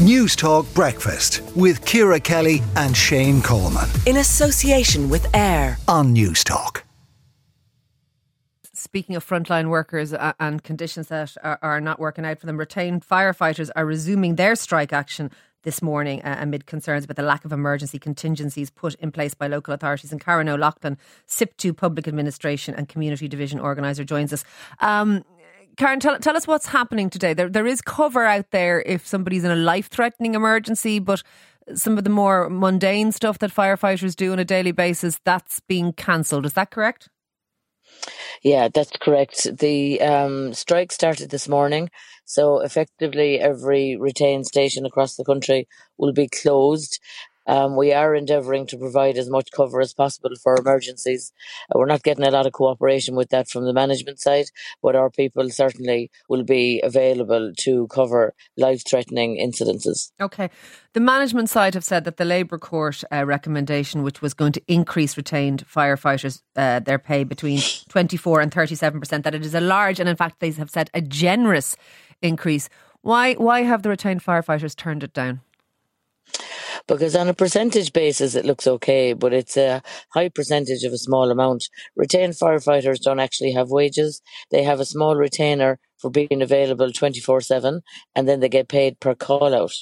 Newstalk Breakfast with Ciara Kelly and Shane Coleman. In association with AIR on Newstalk. Speaking of frontline workers uh, and conditions that are, are not working out for them, retained firefighters are resuming their strike action this morning uh, amid concerns about the lack of emergency contingencies put in place by local authorities. And Karan O'Loughlin, SIPTU Public Administration and Community Division Organiser, joins us. Um, Karan, tell, tell us what's happening today. There, there is cover out there if somebody's in a life threatening emergency, but some of the more mundane stuff that firefighters do on a daily basis, that's being cancelled. Is that correct? Yeah, that's correct. The um, strike started this morning, so effectively every retained station across the country will be closed. Um, we are endeavouring to provide as much cover as possible for emergencies. Uh, we're not getting a lot of cooperation with that from the management side, but our people certainly will be available to cover life threatening incidences. Okay. The management side have said that the Labour Court uh, recommendation, which was going to increase retained firefighters uh, their pay between 24 and 37%, that it is a large, and in fact, they have said a generous increase. Why, why have the retained firefighters turned it down? Because on a percentage basis it looks okay, but it's a high percentage of a small amount. Retained firefighters don't actually have wages. They have a small retainer for being available 24 7 and then they get paid per call out.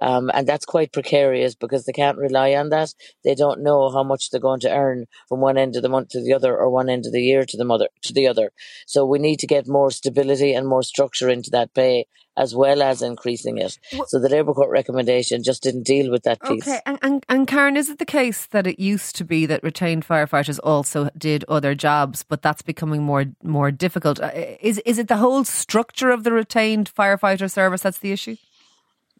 Um, and that's quite precarious because they can't rely on that. They don't know how much they're going to earn from one end of the month to the other or one end of the year to the mother to the other. So we need to get more stability and more structure into that pay as well as increasing it. So the Labour Court recommendation just didn't deal with that piece. Okay, and, and, and Karan, is it the case that it used to be that retained firefighters also did other jobs, but that's becoming more more difficult? Uh, is is it the whole structure of the retained firefighter service that's the issue?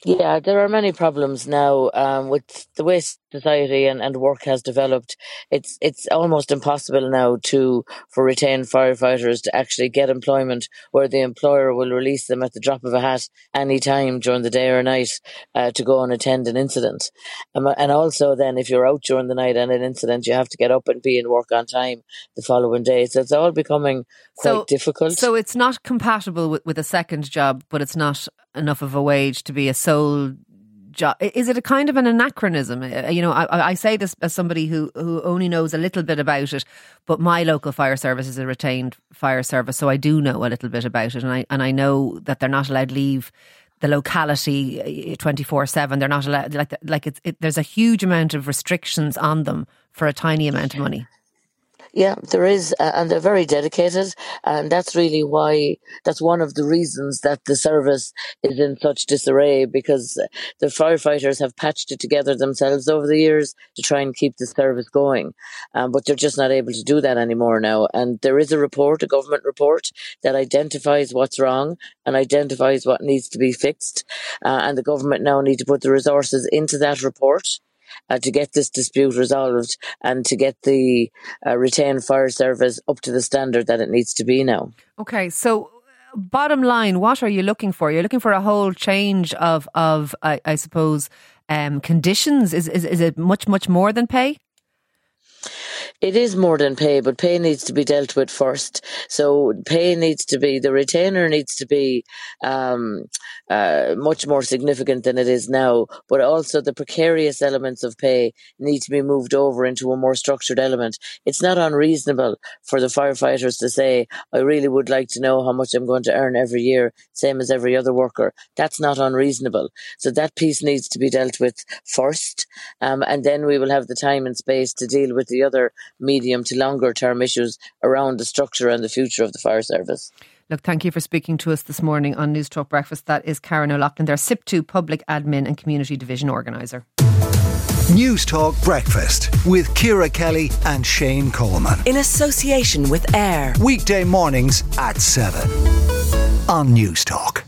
Yeah, there are many problems now um, with the way society and, and work has developed. It's it's almost impossible now to for retained firefighters to actually get employment where the employer will release them at the drop of a hat any time during the day or night uh, to go and attend an incident. Um, and also, then if you're out during the night and an incident, you have to get up and be in work on time the following day. So it's all becoming quite so, difficult. So it's not compatible with, with a second job, but it's not enough of a wage to be a sole job. Is it a kind of an anachronism? Uh, you know, I, I, say this as somebody who, who only knows a little bit about it, but my local fire service is a retained fire service, so I do know a little bit about it, and I and I know that they're not allowed to leave the locality uh, twenty four seven. They're not allowed like like it's it, there's a huge amount of restrictions on them for a tiny amount of money. Yeah, there is, uh, and they're very dedicated, and that's really why. That's one of the reasons that the service is in such disarray because the firefighters have patched it together themselves over the years to try and keep the service going, um, but they're just not able to do that anymore now. And there is a report, a government report, that identifies what's wrong and identifies what needs to be fixed, uh, and the government now need to put the resources into that report uh, to get this dispute resolved and to get the uh, retained fire service up to the standard that it needs to be now. Okay, so bottom line, what are you looking for? You're looking for a whole change of of I, I suppose um, conditions. Is, is is it much much more than pay? It is more than pay, but pay needs to be dealt with first. So pay needs to be the retainer needs to be um, uh, much more significant than it is now, but also the precarious elements of pay need to be moved over into a more structured element. It's not unreasonable for the firefighters to say, "I really would like to know how much I'm going to earn every year, same as every other worker." That's not unreasonable. So that piece needs to be dealt with first, um, and then we will have the time and space to deal with the other medium to longer term issues around the structure and the future of the fire service. Look, thank you for speaking to us this morning on Newstalk Breakfast. That is Karan O'Loughlin, their SIPTU Public Admin and Community Division Organiser. Newstalk Breakfast with Ciara Kelly and Shane Coleman. In association with AIR. Weekday mornings at 7 on Newstalk.